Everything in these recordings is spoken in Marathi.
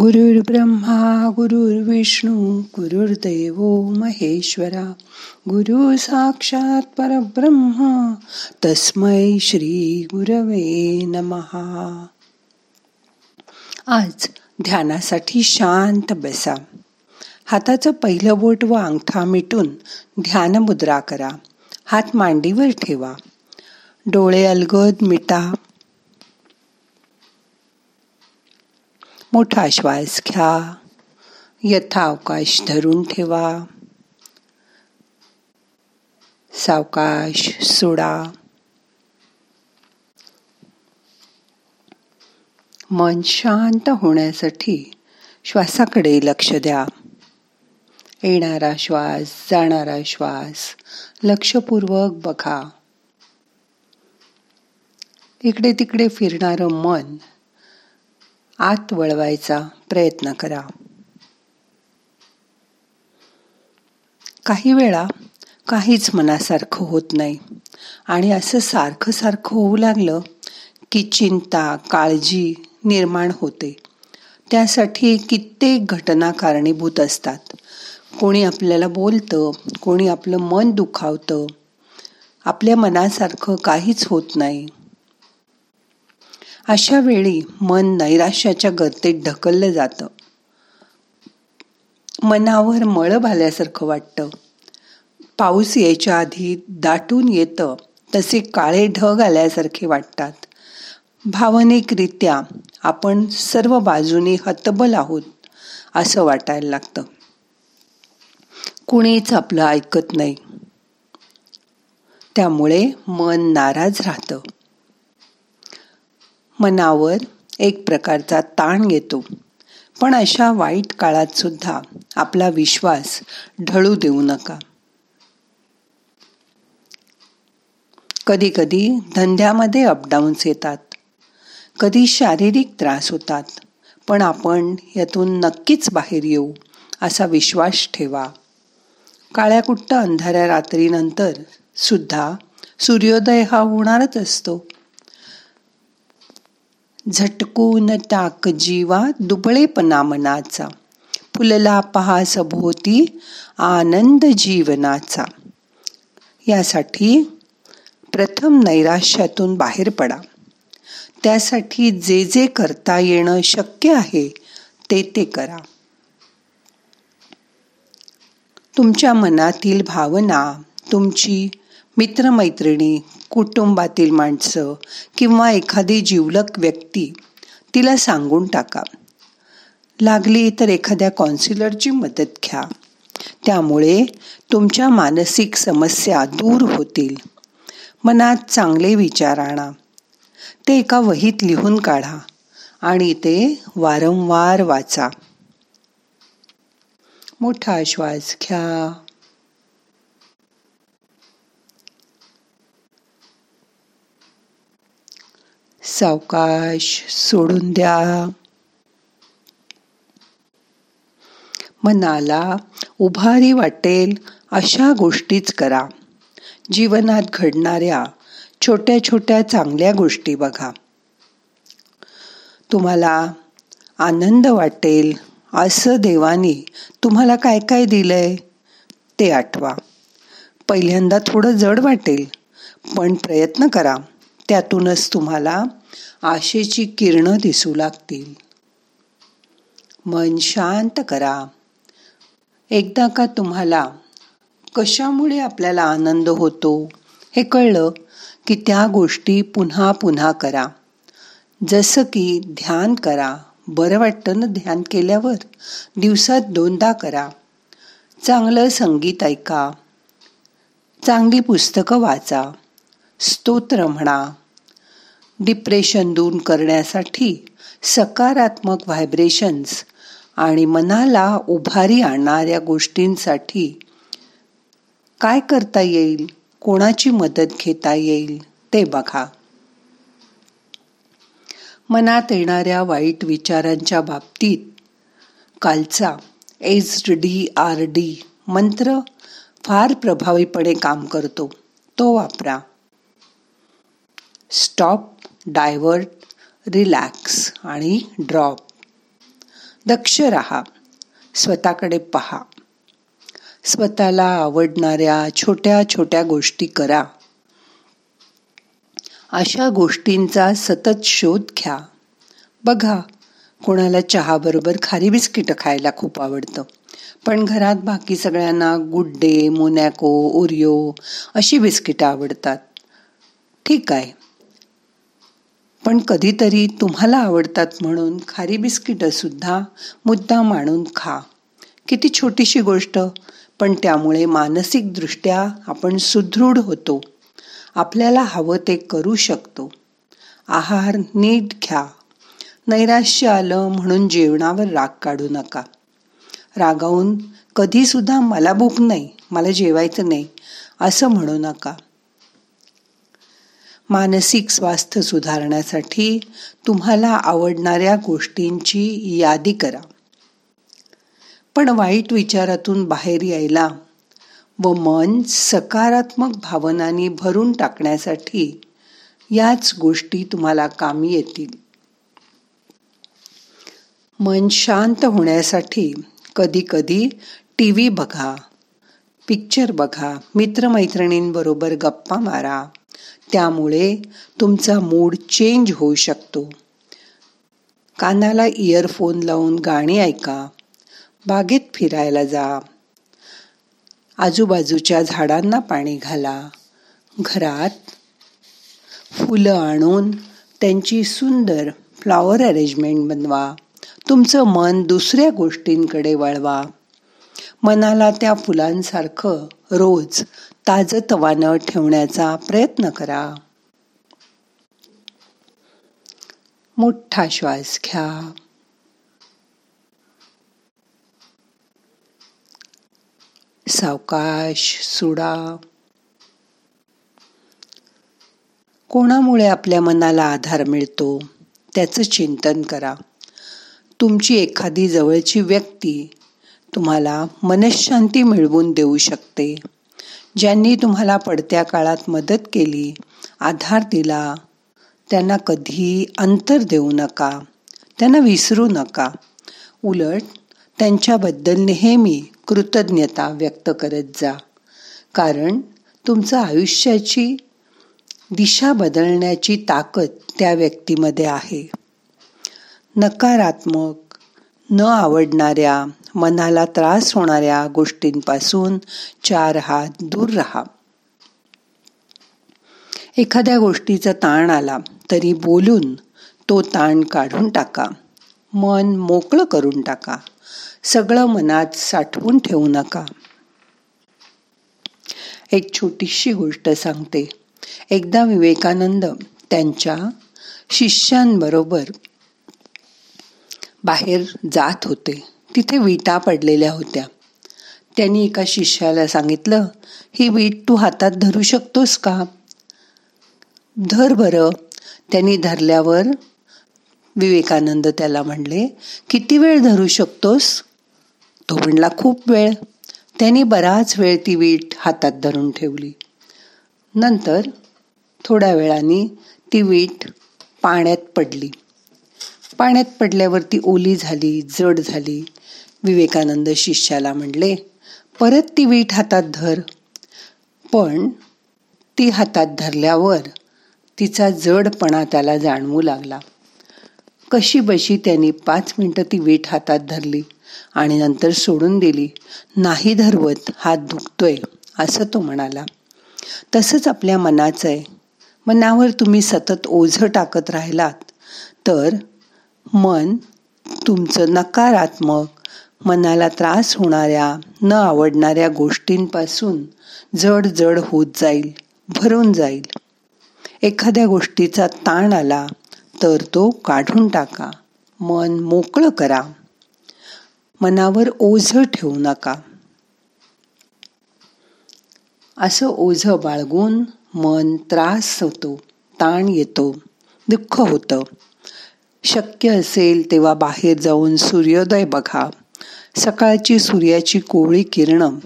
गुरुर् ब्रह्मा गुरुर्विष्णू गुरुर्देव महेश्वरा गुरु साक्षात परब्रह्म तस्मै श्री गुरवे नमहा आज ध्यानासाठी शांत बसा. हाताचं पहिलं बोट व अंगठा मिटून ध्यान मुद्रा करा. हात मांडीवर ठेवा. डोळे अलगद मिटा. मोठा श्वास घ्या. यथावकाश धरून ठेवा. सावकाश सोडा. मन शांत होण्यासाठी श्वासाकडे लक्ष द्या. येणारा श्वास जाणारा श्वास लक्षपूर्वक बघा. इकडे तिकडे फिरणारं मन आत वळवायचा प्रयत्न करा. काही वेळा काहीच मनासारखं होत नाही आणि असं सारखं सारखं होऊ लागलं की चिंता काळजी निर्माण होते. त्यासाठी कित्येक घटना कारणीभूत असतात. कोणी आपल्याला बोलतं कोणी आपलं मन दुखावतं. आपल्या मनासारखं काहीच होत नाही. अशा वेळी मन नैराश्याच्या गर्तेत ढकललं जातं. मनावर मळं भाल्यासारखं वाटतं. पाऊस यायच्या आधी दाटून येतं तसे काळे ढग आल्यासारखे वाटतात. भावनिकरित्या आपण सर्व बाजूने हतबल आहोत असं वाटायला लागतं. कुणीच आपलं ऐकत नाही. त्यामुळे मन नाराज राहतं. मनावर एक प्रकारचा ताण येतो. पण अशा वाईट काळात सुद्धा आपला विश्वास ढळू देऊ नका. कधी कधी धंद्यामध्ये अपडाऊन्स येतात. कधी शारीरिक त्रास होतात. पण आपण यातून नक्कीच बाहेर येऊ असा विश्वास ठेवा. काळ्याकुट्ट अंधाऱ्या रात्रीनंतर सुद्धा सूर्योदय हा होणारच असतो. झटकून टाक जीवा दुबळेपणा मनाचा फुलला पहा सभोवती आनंद जीवनाचा. यासाठी प्रथम नैराश्यातून बाहेर पडा. त्यासाठी जे जे करता येणं शक्य आहे ते ते करा. तुमच्या मनातील भावना तुमची मित्रमैत्रिणी कुटुंबातील माणसं किंवा एखादी जिवलक व्यक्ती तिला सांगून टाका. लागली तर एखाद्या कॉन्सिलरची मदत घ्या. त्यामुळे तुमच्या मानसिक समस्या दूर होतील. मनात चांगले विचार आणा. ते एका वहीत लिहून काढा आणि ते वारंवार वाचा. मोठा श्वास घ्या. सावकाश सोडून द्या. मनाला उभारी वाटेल अशा गोष्टीच करा. जीवनात घडणाऱ्या छोट्या छोट्या चांगल्या गोष्टी बघा. तुम्हाला आनंद वाटेल असं देवानी तुम्हाला काय काय दिलंय ते आठवा. पहिल्यांदा थोडं जड वाटेल पण प्रयत्न करा. त्यातूनच तुम्हाला आशेची किरणं दिसू लागतील. मन शांत करा. एकदा का तुम्हाला कशामुळे आपल्याला आनंद होतो हे कळलं की त्या गोष्टी पुन्हा पुन्हा करा. जसं की ध्यान करा. बरं वाटतं ना ध्यान केल्यावर? दिवसात दोनदा करा. चांगलं संगीत ऐका. चांगली पुस्तकं वाचा. स्तोत्र म्हणा. डिप्रेशन दूर करण्यासाठी सकारात्मक व्हायब्रेशन्स आणि मनाला उभारी आणणाऱ्या गोष्टींसाठी काय करता येईल? कोणाची मदत घेता येईल? ते बघा. मनात येणाऱ्या वाईट विचारांच्या बाबतीत कालचा एस डी आर डी मंत्र फार प्रभावीपणे काम करतो. तो वापरा. स्टॉप डायव्हर्ट रिलॅक्स आणि ड्रॉप. दक्ष राहा स्वतःकडे पहा. स्वतःला आवडणाऱ्या छोट्या छोट्या गोष्टी करा. अशा गोष्टींचा सतत शोध घ्या. बघा कोणाला चहाबरोबर खारी बिस्किट खायला खूप आवडतं. पण घरात बाकी सगळ्यांना गुड डे मोनॅको ओरिओ अशी बिस्किटं आवडतात. ठीक आहे. पण कधीतरी तुम्हाला आवडतात म्हणून खारी बिस्किटंसुद्धा मुद्दाम मुद्दा खा. किती छोटीशी गोष्ट पण त्यामुळे मानसिकदृष्ट्या आपण सुदृढ होतो. आपल्याला हवं ते करू शकतो. आहार नीट घ्या. नैराश्य आलं म्हणून जेवणावर राग काढू नका. रागावून कधीसुद्धा मला भूक नाही मला जेवायचं नाही असं म्हणू नका. मानसिक स्वास्थ्य सुधारण्यासाठी तुम्हाला आवडणाऱ्या गोष्टींची यादी करा. पण वाईट विचारातून बाहेर यायला व मन सकारात्मक भावनांनी भरून टाकण्यासाठी याच गोष्टी तुम्हाला कामी येतील. मन शांत होण्यासाठी कधी कधी टी व्ही बघा पिक्चर बघा मित्रमैत्रिणींबरोबर गप्पा मारा. त्यामुळे तुमचा मूड चेंज होऊ शकतो. कानाला इयरफोन लावून गाणी ऐका. बागेत फिरायला जा. आजूबाजूच्या झाडांना पाणी घाला. घरात फुलं आणून त्यांची सुंदर फ्लॉवर अरेंजमेंट बनवा. तुमचं मन दुसऱ्या गोष्टींकडे वळवा. मनाला त्या फुलांसारखं रोज ताजतवानं ठेवण्याचा प्रयत्न करा. मोठा श्वास घ्या. सावकाश सुडा. कोणामुळे आपल्या मनाला आधार मिळतो त्याचं चिंतन करा. तुमची एखादी जवळची व्यक्ती तुम्हाला मनशांती मिळवून देऊ शकते. ज्यांनी तुम्हाला पडत्या काळात मदत केली आधार दिला त्यांना कधी अंतर देऊ नका त्यांना विसरू नका. उलट त्यांच्याबद्दल नेहमी कृतज्ञता व्यक्त करत जा. कारण तुमचं आयुष्याची दिशा बदलण्याची ताकद त्या व्यक्तीमध्ये आहे. नकारात्मक न आवडणाऱ्या मनाला त्रास होणाऱ्या गोष्टींपासून चार हात दूर राहा. एखाद्या गोष्टीचा ताण आला तरी बोलून तो ताण काढून टाका. मन मोकळं करून टाका. सगळं मनात साठवून ठेवू नका. एक छोटीशी गोष्ट सांगते. एकदा विवेकानंद त्यांच्या शिष्यांबरोबर बाहेर जात होते. तिथे विटा पडलेल्या होत्या. त्यांनी एका शिष्याला सांगितलं ही वीट तू हातात धरू शकतोस का? धर बरं. त्यांनी धरल्यावर विवेकानंद त्याला म्हणले किती वेळ धरू शकतोस? तो म्हणला खूप वेळ. त्यांनी बराच वेळ ती वीट हातात धरून ठेवली. नंतर थोड्या वेळाने ती वीट पाण्यात पडली. पाण्यात पडल्यावर ती ओली झाली जड झाली. विवेकानंद शिष्याला म्हणले परत ती वीट हातात धर. पण ती हातात धरल्यावर तिचा जडपणा त्याला जाणवू लागला. कशी बशी त्यांनी पाच मिनटं ती वीट हातात धरली आणि नंतर सोडून दिली. नाही धरवत हात दुखतोय असं तो म्हणाला. तसंच आपल्या मनाचं आहे. मनावर तुम्ही सतत ओझं टाकत राहिलात तर मन तुमचं नकारात्मक मनाला त्रास होणाऱ्या न आवडणाऱ्या गोष्टींपासून जड जड होत जाईल भरून जाईल. एखाद्या गोष्टीचा ताण आला तर तो काढून टाका. मन मोकळं करा. मनावर ओझ ठेवू नका. असं ओझ बाळगून मन त्रास होतो ताण येतो दुःख होतं. शक्य असेल तेव्हा बाहेर जाऊन सूर्योदय बघा. सकाळची सूर्याची कोवळी किरण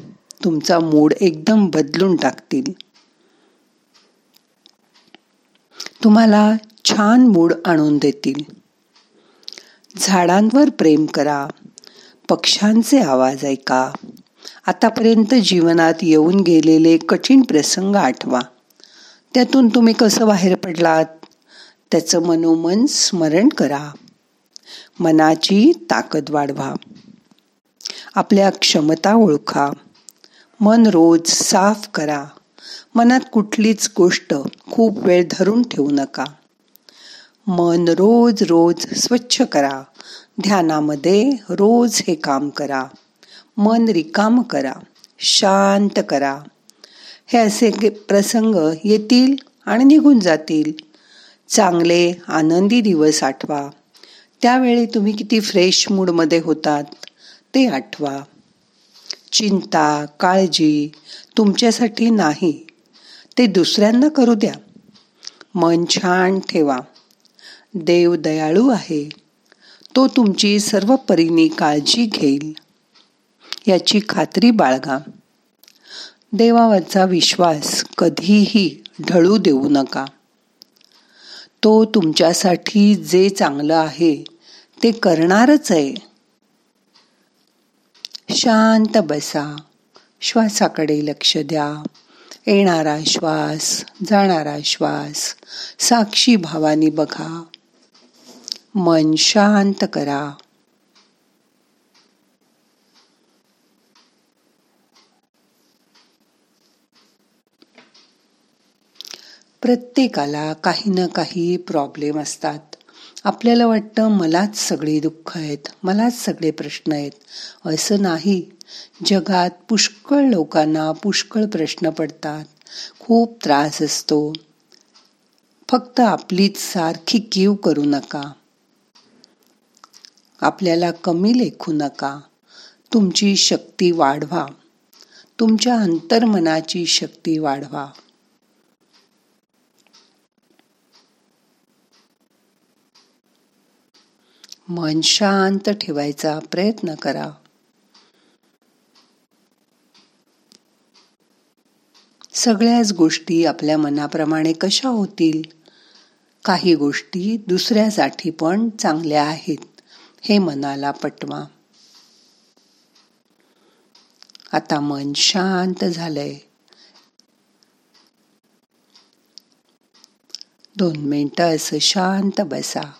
तुमचा मूड एकदम बदलून टाकतील. तुम्हाला छान मूड आणून देतील. झाडांवर प्रेम करा. पक्ष्यांचे आवाज ऐका. आतापर्यंत जीवनात येऊन गेलेले कठीण प्रसंग आठवा. त्यातून तुम्ही कसं बाहेर पडलात? त्याचं मनोमन स्मरण करा. मनाची ताकद वाढवा. आपल्या क्षमता ओळखा. मन रोज साफ करा. मनात कुठलीच गोष्ट खूप वेळ धरून ठेवू नका. मन रोज रोज स्वच्छ करा. ध्यानामध्ये रोज हे काम करा. मन रिकाम करा. शांत करा. हे असे प्रसंग येतील आणि निघून जातील. चांगले आनंदी दिवस आठवा. त्यावेळी तुम्ही किती फ्रेश मूडमध्ये होतात ते आठवा. चिंता काळजी तुमच्यासाठी नाही ते दुसऱ्यांना करू द्या. मन छान ठेवा. देव दयाळू आहे. तो तुमची सर्व परीने काळजी घेईल. याची खात्री बाळगा. देवावरचा विश्वास कधीही ढळू देऊ नका. तो तुमच्यासाठी जे चांगलं आहे ते करणारच आहे. शांत बसा. श्वासाकडे लक्ष द्या. येणारा श्वास जाणारा श्वास साक्षी भावानी बघा. मन शांत करा. प्रत्येकाला काही ना काही प्रॉब्लेम असतात. आपल्याला वाटतं मलाच सगळी दुःख आहेत मलाच सगळे प्रश्न आहेत. असं नाही. जगात पुष्कळ लोकांना पुष्कळ प्रश्न पडतात. खूप त्रास असतो. फक्त आपलीच सारखी कीव करू नका. आपल्याला कमी लेखू नका. तुमची शक्ती वाढवा. तुमच्या अंतर्मनाची शक्ती वाढवा. मन शांत ठेवायचा प्रयत्न करा. सगळ्याच गोष्टी आपल्या मनाप्रमाणे कशा होतील? काही गोष्टी दुसऱ्यासाठी पण चांगल्या आहेत हे मनाला पटवा. आता मन शांत झालंय. दोन मिनिटं असं शांत बसा.